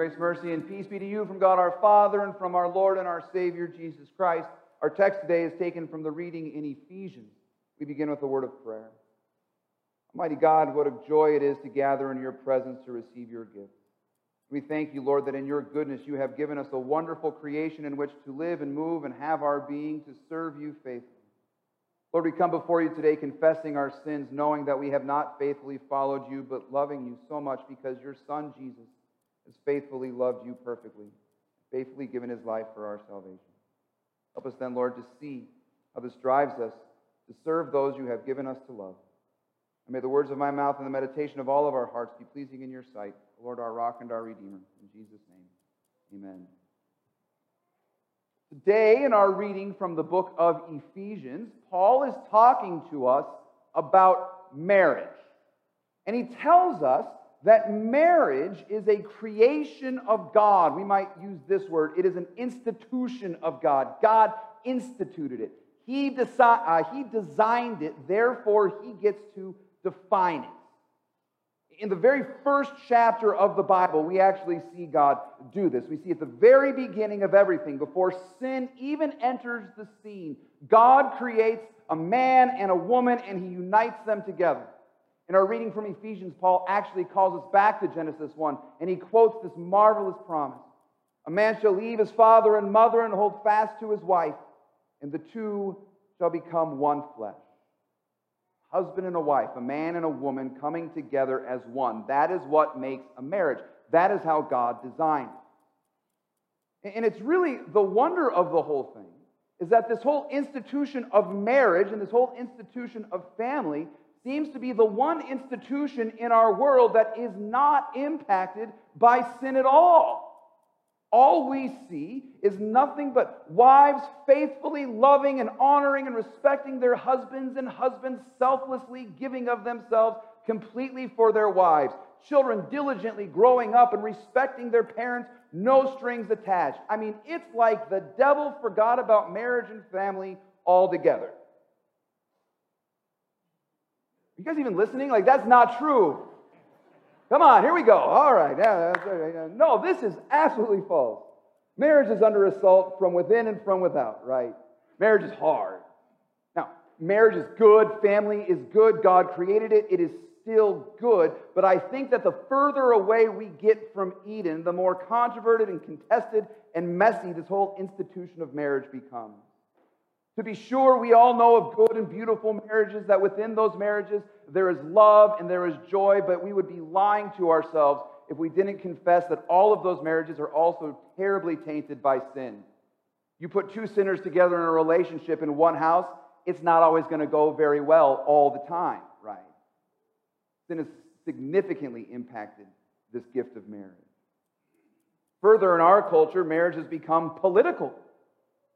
Grace, mercy, and peace be to you from God our Father and from our Lord and our Savior Jesus Christ. Our text today is taken from the reading in Ephesians. We begin with a word of prayer. Almighty God, what a joy it is to gather in your presence to receive your gift. We thank you, Lord, that in your goodness you have given us a wonderful creation in which to live and move and have our being to serve you faithfully. Lord, we come before you today confessing our sins, knowing that we have not faithfully followed you, but loving you so much because your Son, Jesus, has faithfully loved you perfectly, faithfully given his life for our salvation. Help us then, Lord, to see how this drives us to serve those you have given us to love. And may the words of my mouth and the meditation of all of our hearts be pleasing in your sight, Lord, our rock and our redeemer. In Jesus' name, amen. Today, in our reading from the book of Ephesians, Paul is talking to us about marriage. And he tells us that marriage is a creation of God. We might use this word it is an institution of God. God instituted it, He, desi- uh, he designed it, therefore, He gets to define it in the very first chapter of the Bible, we actually see God do this. We see at the very beginning of everything, before sin even enters the scene, God creates a man and a woman and he unites them together. In our reading from Ephesians, Paul actually calls us back to Genesis 1 and he quotes this marvelous promise A man shall leave his father and mother and hold fast to his wife, and the two shall become one flesh husband and a wife, a man and a woman coming together as one. That is what makes a marriage. That is how God designed it. And it's really the wonder of the whole thing is that this whole institution of marriage and this whole institution of family seems to be the one institution in our world that is not impacted by sin at all all we see is nothing but wives faithfully loving and honoring and respecting their husbands, and husbands selflessly giving of themselves completely for their wives. Children diligently growing up and respecting their parents, no strings attached. I mean, it's like the devil forgot about marriage and family altogether. You guys even listening? Like, that's not true. Come on, here we go. All right. No, this is absolutely false. Marriage is under assault from within and from without, right? Marriage is hard. Now, marriage is good, family is good, God created it, it is still good, but I think that the further away we get from Eden, the more controverted and contested and messy this whole institution of marriage becomes. To be sure, we all know of good and beautiful marriages, that within those marriages there is love and there is joy, but we would be lying to ourselves if we didn't confess that all of those marriages are also terribly tainted by sin. You put two sinners together in a relationship in one house, it's not always going to go very well all the time, right? Sin has significantly impacted this gift of marriage. Further, in our culture, marriage has become political.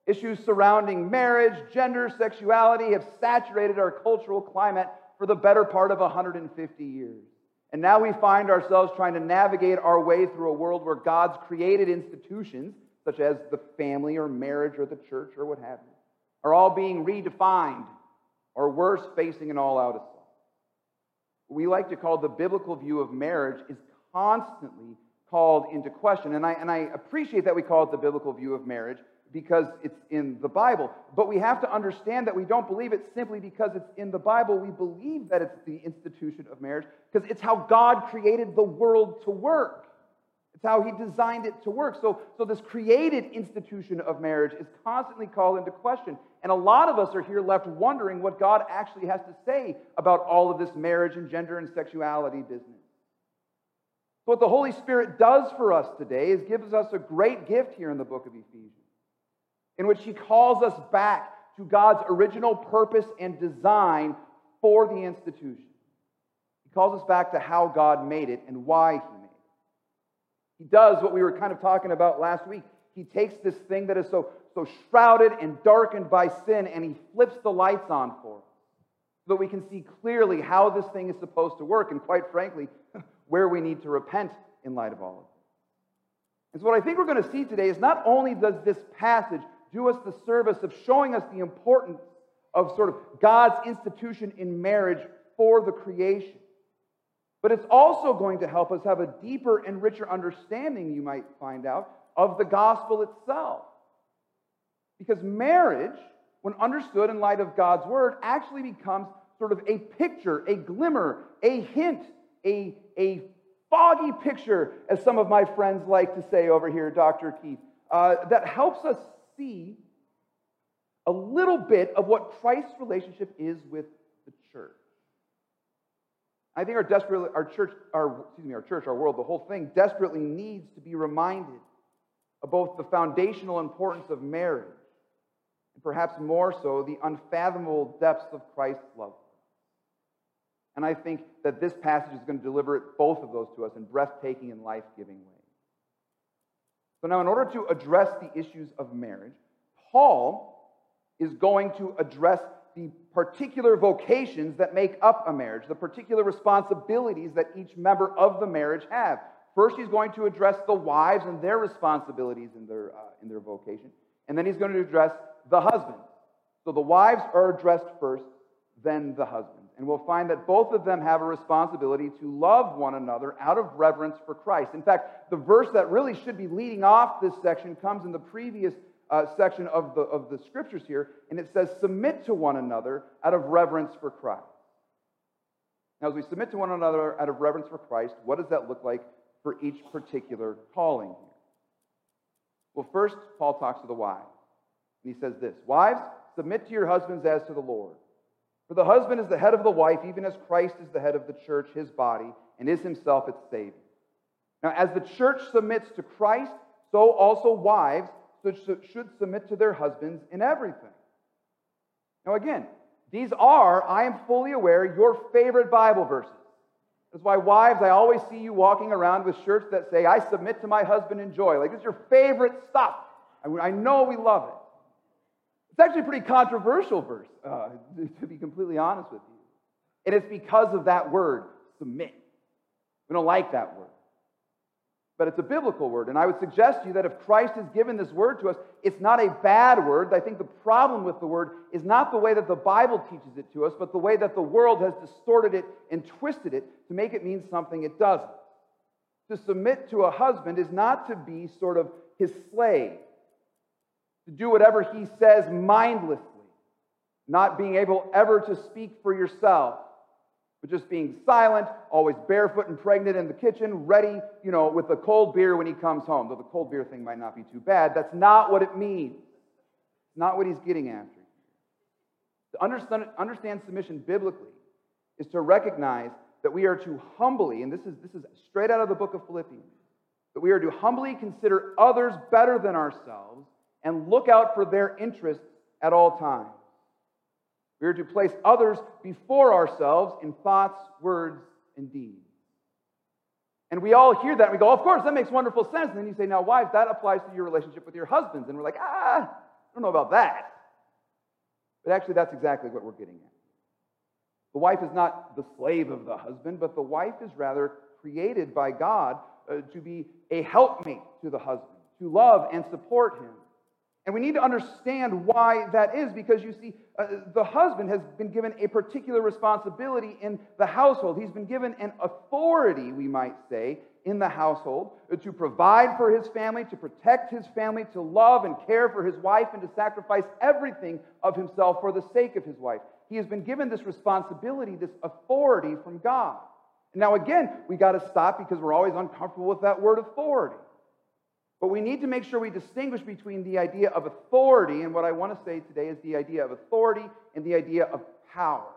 Issues surrounding marriage, gender, sexuality have saturated our cultural climate for the better part of 150 years. And now we find ourselves trying to navigate our way through a world where God's created institutions, such as the family or marriage or the church or what have you, are all being redefined or worse, facing an all out assault. What we like to call the biblical view of marriage is constantly called into question. And I, and I appreciate that we call it the biblical view of marriage because it's in the Bible. But we have to understand that we don't believe it simply because it's in the Bible. We believe that it's the institution of marriage because it's how God created the world to work. It's how he designed it to work. So, so this created institution of marriage is constantly called into question. And a lot of us are here left wondering what God actually has to say about all of this marriage and gender and sexuality business. What the Holy Spirit does for us today is gives us a great gift here in the book of Ephesians in which he calls us back to God's original purpose and design for the institution. He calls us back to how God made it and why he made it. He does what we were kind of talking about last week. He takes this thing that is so, so shrouded and darkened by sin and he flips the lights on for us so that we can see clearly how this thing is supposed to work and, quite frankly, where we need to repent in light of all of it. And so, what I think we're going to see today is not only does this passage do us the service of showing us the importance of sort of God's institution in marriage for the creation. but it's also going to help us have a deeper and richer understanding, you might find out, of the gospel itself. Because marriage, when understood in light of God's word, actually becomes sort of a picture, a glimmer, a hint, a, a foggy picture, as some of my friends like to say over here, Dr. Keith, uh, that helps us see a little bit of what Christ's relationship is with the church. I think our desperately, our church, our excuse me, our church, our world, the whole thing desperately needs to be reminded of both the foundational importance of marriage and perhaps more so the unfathomable depths of Christ's love. And I think that this passage is going to deliver both of those to us in breathtaking and life giving ways. So, now, in order to address the issues of marriage, Paul is going to address the particular vocations that make up a marriage, the particular responsibilities that each member of the marriage have. First, he's going to address the wives and their responsibilities in their, uh, in their vocation. And then he's going to address the husband. So the wives are addressed first, then the husbands. And we'll find that both of them have a responsibility to love one another out of reverence for Christ. In fact, the verse that really should be leading off this section comes in the previous uh, section of the, of the scriptures here, and it says, Submit to one another out of reverence for Christ. Now, as we submit to one another out of reverence for Christ, what does that look like for each particular calling here? Well, first, Paul talks to the wives. And he says this Wives, submit to your husbands as to the Lord. For the husband is the head of the wife, even as Christ is the head of the church, his body, and is himself its Savior. Now, as the church submits to Christ, so also wives should submit to their husbands in everything. Now, again, these are, I am fully aware, your favorite Bible verses. That's why, wives, I always see you walking around with shirts that say, I submit to my husband in joy. Like, it's your favorite stuff. I know we love it. It's actually a pretty controversial verse, uh, to be completely honest with you. And it's because of that word, submit. We don't like that word but it's a biblical word. And I would suggest to you that if Christ has given this word to us, it's not a bad word. I think the problem with the word is not the way that the Bible teaches it to us, but the way that the world has distorted it and twisted it to make it mean something it doesn't. To submit to a husband is not to be sort of his slave, to do whatever he says mindlessly, not being able ever to speak for yourself but just being silent, always barefoot and pregnant in the kitchen, ready, you know, with the cold beer when he comes home. Though the cold beer thing might not be too bad. That's not what it means. Not what he's getting after. To understand, understand submission biblically is to recognize that we are to humbly, and this is, this is straight out of the book of Philippians, that we are to humbly consider others better than ourselves and look out for their interests at all times. We are to place others before ourselves in thoughts, words, and deeds. And we all hear that and we go, of course, that makes wonderful sense. And then you say, now, wives, that applies to your relationship with your husbands. And we're like, ah, I don't know about that. But actually, that's exactly what we're getting at. The wife is not the slave of the husband, but the wife is rather created by God uh, to be a helpmate to the husband, to love and support him. And we need to understand why that is because you see, uh, the husband has been given a particular responsibility in the household. He's been given an authority, we might say, in the household to provide for his family, to protect his family, to love and care for his wife, and to sacrifice everything of himself for the sake of his wife. He has been given this responsibility, this authority from God. Now, again, we got to stop because we're always uncomfortable with that word authority. But we need to make sure we distinguish between the idea of authority, and what I want to say today is the idea of authority and the idea of power.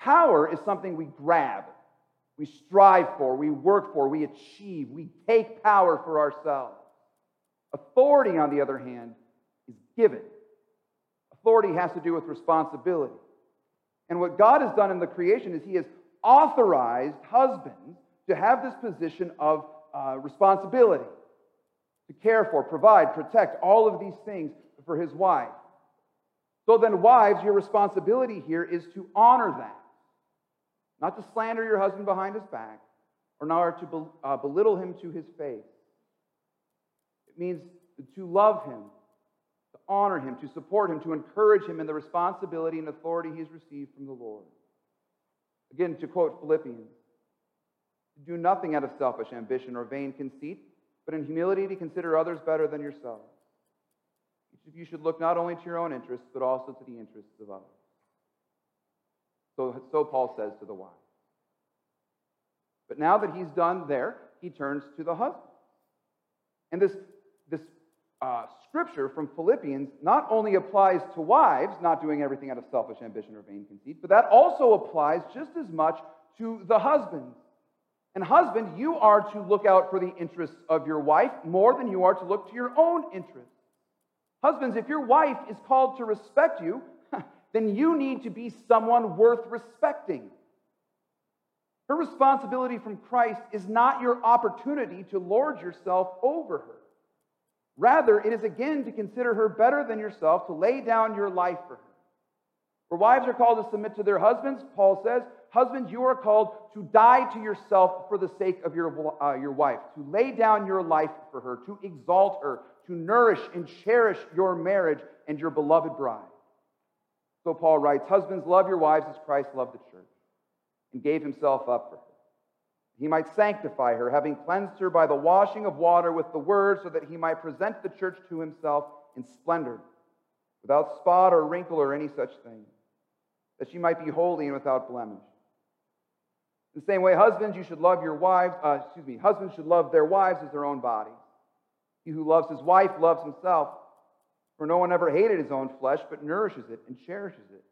Power is something we grab, we strive for, we work for, we achieve, we take power for ourselves. Authority, on the other hand, is given. Authority has to do with responsibility. And what God has done in the creation is He has authorized husbands to have this position of uh, responsibility to care for, provide, protect, all of these things for his wife. So then, wives, your responsibility here is to honor that. Not to slander your husband behind his back, or not to uh, belittle him to his face. It means to love him, to honor him, to support him, to encourage him in the responsibility and authority he's received from the Lord. Again, to quote Philippians, To do nothing out of selfish ambition or vain conceit, but in humility to consider others better than yourselves. Each of you should look not only to your own interests, but also to the interests of others. So, so Paul says to the wives. But now that he's done there, he turns to the husband. And this, this uh, scripture from Philippians not only applies to wives not doing everything out of selfish ambition or vain conceit, but that also applies just as much to the husbands. And husband, you are to look out for the interests of your wife more than you are to look to your own interests. Husbands, if your wife is called to respect you, then you need to be someone worth respecting. Her responsibility from Christ is not your opportunity to lord yourself over her. Rather, it is again to consider her better than yourself, to lay down your life for her. For wives are called to submit to their husbands, Paul says. Husbands, you are called to die to yourself for the sake of your, uh, your wife, to lay down your life for her, to exalt her, to nourish and cherish your marriage and your beloved bride. So Paul writes Husbands, love your wives as Christ loved the church and gave himself up for her. He might sanctify her, having cleansed her by the washing of water with the word, so that he might present the church to himself in splendor, without spot or wrinkle or any such thing, that she might be holy and without blemish. In the same way, husbands, you should love your wives, uh, excuse me, husbands should love their wives as their own bodies. He who loves his wife loves himself. For no one ever hated his own flesh, but nourishes it and cherishes it,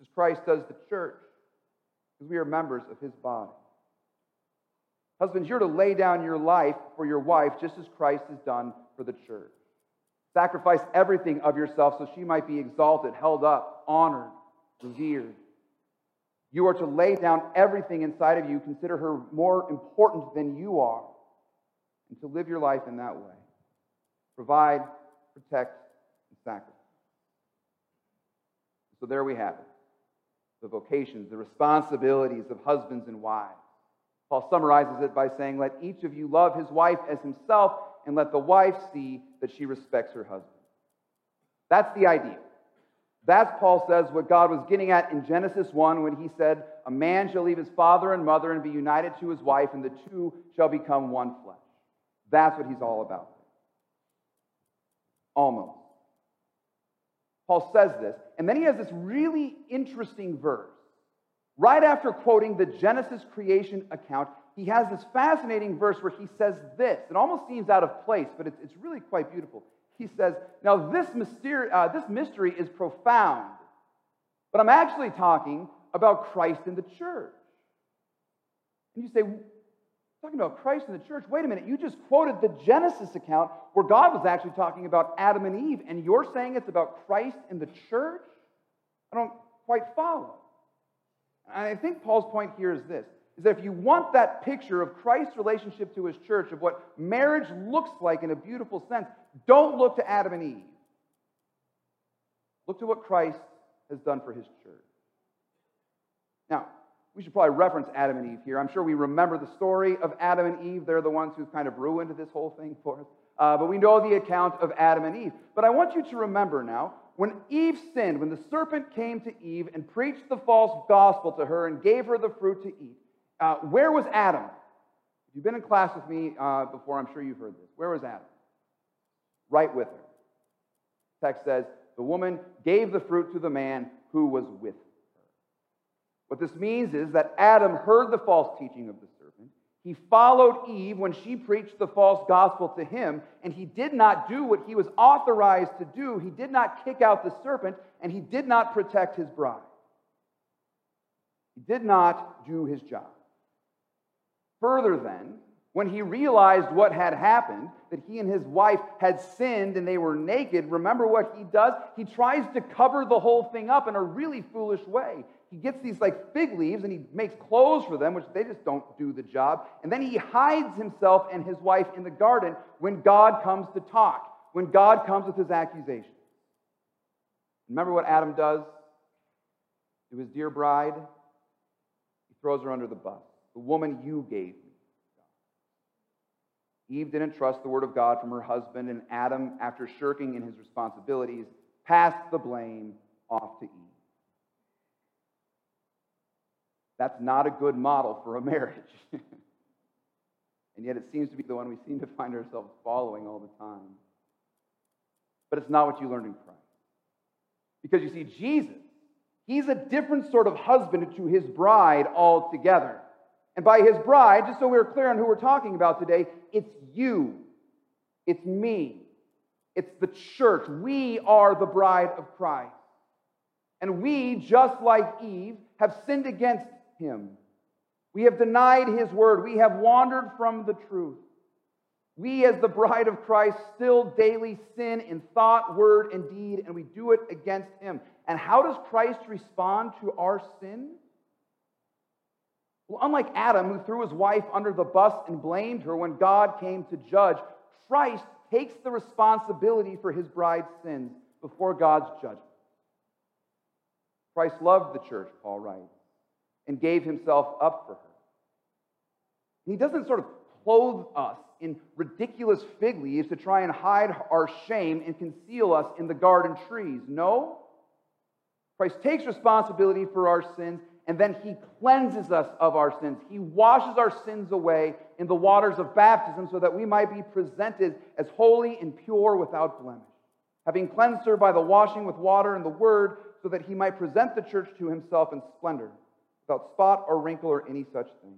just as Christ does the church, because we are members of his body. Husbands, you're to lay down your life for your wife, just as Christ has done for the church. Sacrifice everything of yourself so she might be exalted, held up, honored, revered. You are to lay down everything inside of you, consider her more important than you are, and to live your life in that way. Provide, protect, and sacrifice. So there we have it the vocations, the responsibilities of husbands and wives. Paul summarizes it by saying, Let each of you love his wife as himself, and let the wife see that she respects her husband. That's the idea. That's, Paul says, what God was getting at in Genesis 1 when he said, A man shall leave his father and mother and be united to his wife, and the two shall become one flesh. That's what he's all about. Almost. Paul says this, and then he has this really interesting verse. Right after quoting the Genesis creation account, he has this fascinating verse where he says this. It almost seems out of place, but it's, it's really quite beautiful. He says, Now, this, mystery, uh, this mystery is profound, but I'm actually talking about Christ in the church. And you say, Talking about Christ in the church. Wait a minute, you just quoted the Genesis account where God was actually talking about Adam and Eve, and you're saying it's about Christ in the church? I don't quite follow. And I think Paul's point here is this is that if you want that picture of Christ's relationship to his church, of what marriage looks like in a beautiful sense, don't look to Adam and Eve. Look to what Christ has done for his church. Now, we should probably reference Adam and Eve here. I'm sure we remember the story of Adam and Eve. They're the ones who kind of ruined this whole thing for us. Uh, but we know the account of Adam and Eve. But I want you to remember now when Eve sinned, when the serpent came to Eve and preached the false gospel to her and gave her the fruit to eat, uh, where was Adam? If you've been in class with me uh, before, I'm sure you've heard this. Where was Adam? Right with her. text says, the woman gave the fruit to the man who was with her. What this means is that Adam heard the false teaching of the serpent. He followed Eve when she preached the false gospel to him, and he did not do what he was authorized to do. He did not kick out the serpent, and he did not protect his bride. He did not do his job. Further, then, when he realized what had happened, that he and his wife had sinned and they were naked, remember what he does? He tries to cover the whole thing up in a really foolish way. He gets these like fig leaves and he makes clothes for them, which they just don't do the job. And then he hides himself and his wife in the garden when God comes to talk, when God comes with his accusation. Remember what Adam does to his dear bride? He throws her under the bus. The woman you gave me. Eve didn't trust the word of God from her husband, and Adam, after shirking in his responsibilities, passed the blame off to Eve. That's not a good model for a marriage. And yet it seems to be the one we seem to find ourselves following all the time. But it's not what you learned in Christ. Because you see, Jesus, he's a different sort of husband to his bride altogether. And by his bride, just so we're clear on who we're talking about today, it's you, it's me, it's the church. We are the bride of Christ. And we, just like Eve, have sinned against him. We have denied his word. We have wandered from the truth. We, as the bride of Christ, still daily sin in thought, word, and deed, and we do it against him. And how does Christ respond to our sin? Well, unlike Adam, who threw his wife under the bus and blamed her when God came to judge, Christ takes the responsibility for his bride's sins before God's judgment. Christ loved the church, Paul writes, and gave himself up for her. He doesn't sort of clothe us in ridiculous fig leaves to try and hide our shame and conceal us in the garden trees. No. Christ takes responsibility for our sins and then he cleanses us of our sins. He washes our sins away in the waters of baptism so that we might be presented as holy and pure without blemish. Having cleansed her by the washing with water and the word, so that he might present the church to himself in splendor, without spot or wrinkle or any such thing,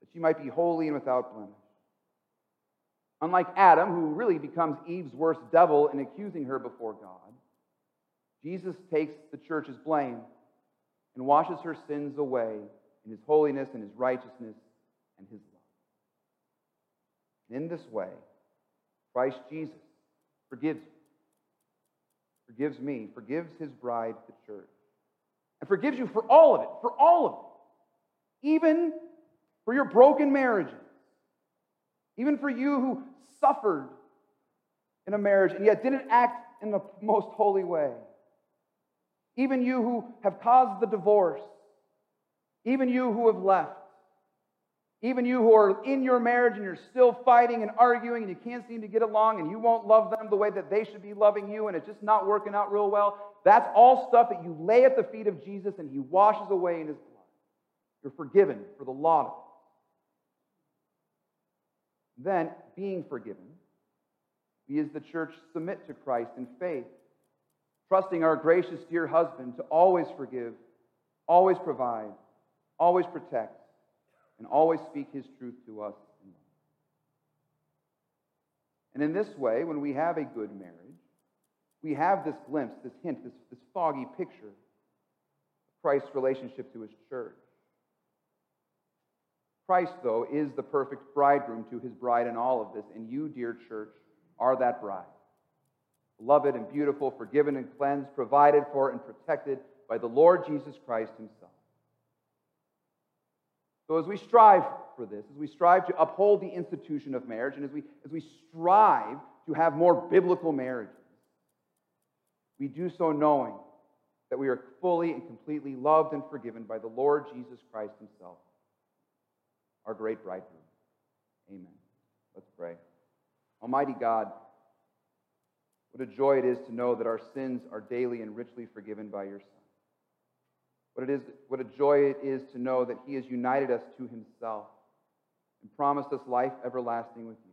that she might be holy and without blemish. Unlike Adam, who really becomes Eve's worst devil in accusing her before God, Jesus takes the church's blame and washes her sins away in his holiness and his righteousness and his love. And in this way, Christ Jesus forgives you, forgives me, forgives his bride, the church, and forgives you for all of it, for all of it, even for your broken marriages, even for you who suffered in a marriage and yet didn't act in the most holy way. Even you who have caused the divorce. Even you who have left. Even you who are in your marriage and you're still fighting and arguing and you can't seem to get along and you won't love them the way that they should be loving you and it's just not working out real well. That's all stuff that you lay at the feet of Jesus and he washes away in his blood. You're forgiven for the lot of it. Then, being forgiven, we as the church submit to Christ in faith trusting our gracious, dear husband to always forgive, always provide, always protect, and always speak his truth to us. And in this way, when we have a good marriage, we have this glimpse, this hint, this, this foggy picture of Christ's relationship to his church. Christ, though, is the perfect bridegroom to his bride in all of this, and you, dear church, are that bride beloved and beautiful, forgiven and cleansed, provided for and protected by the Lord Jesus Christ Himself. So, as we strive for this, as we strive to uphold the institution of marriage, and as we, as we strive to have more biblical marriages, we do so knowing that we are fully and completely loved and forgiven by the Lord Jesus Christ Himself, our great bridegroom. Amen. Let's pray. Almighty God, what a joy it is to know that our sins are daily and richly forgiven by your Son. What, it is, what a joy it is to know that He has united us to Himself and promised us life everlasting with you.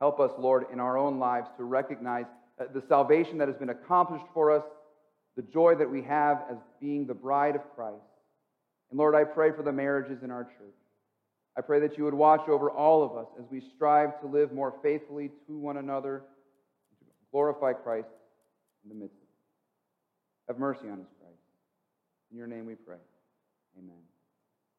Help us, Lord, in our own lives to recognize uh, the salvation that has been accomplished for us, the joy that we have as being the bride of Christ. And Lord, I pray for the marriages in our church. I pray that you would watch over all of us as we strive to live more faithfully to one another glorify Christ in the midst of it. Have mercy on us, Christ. In your name we pray. Amen.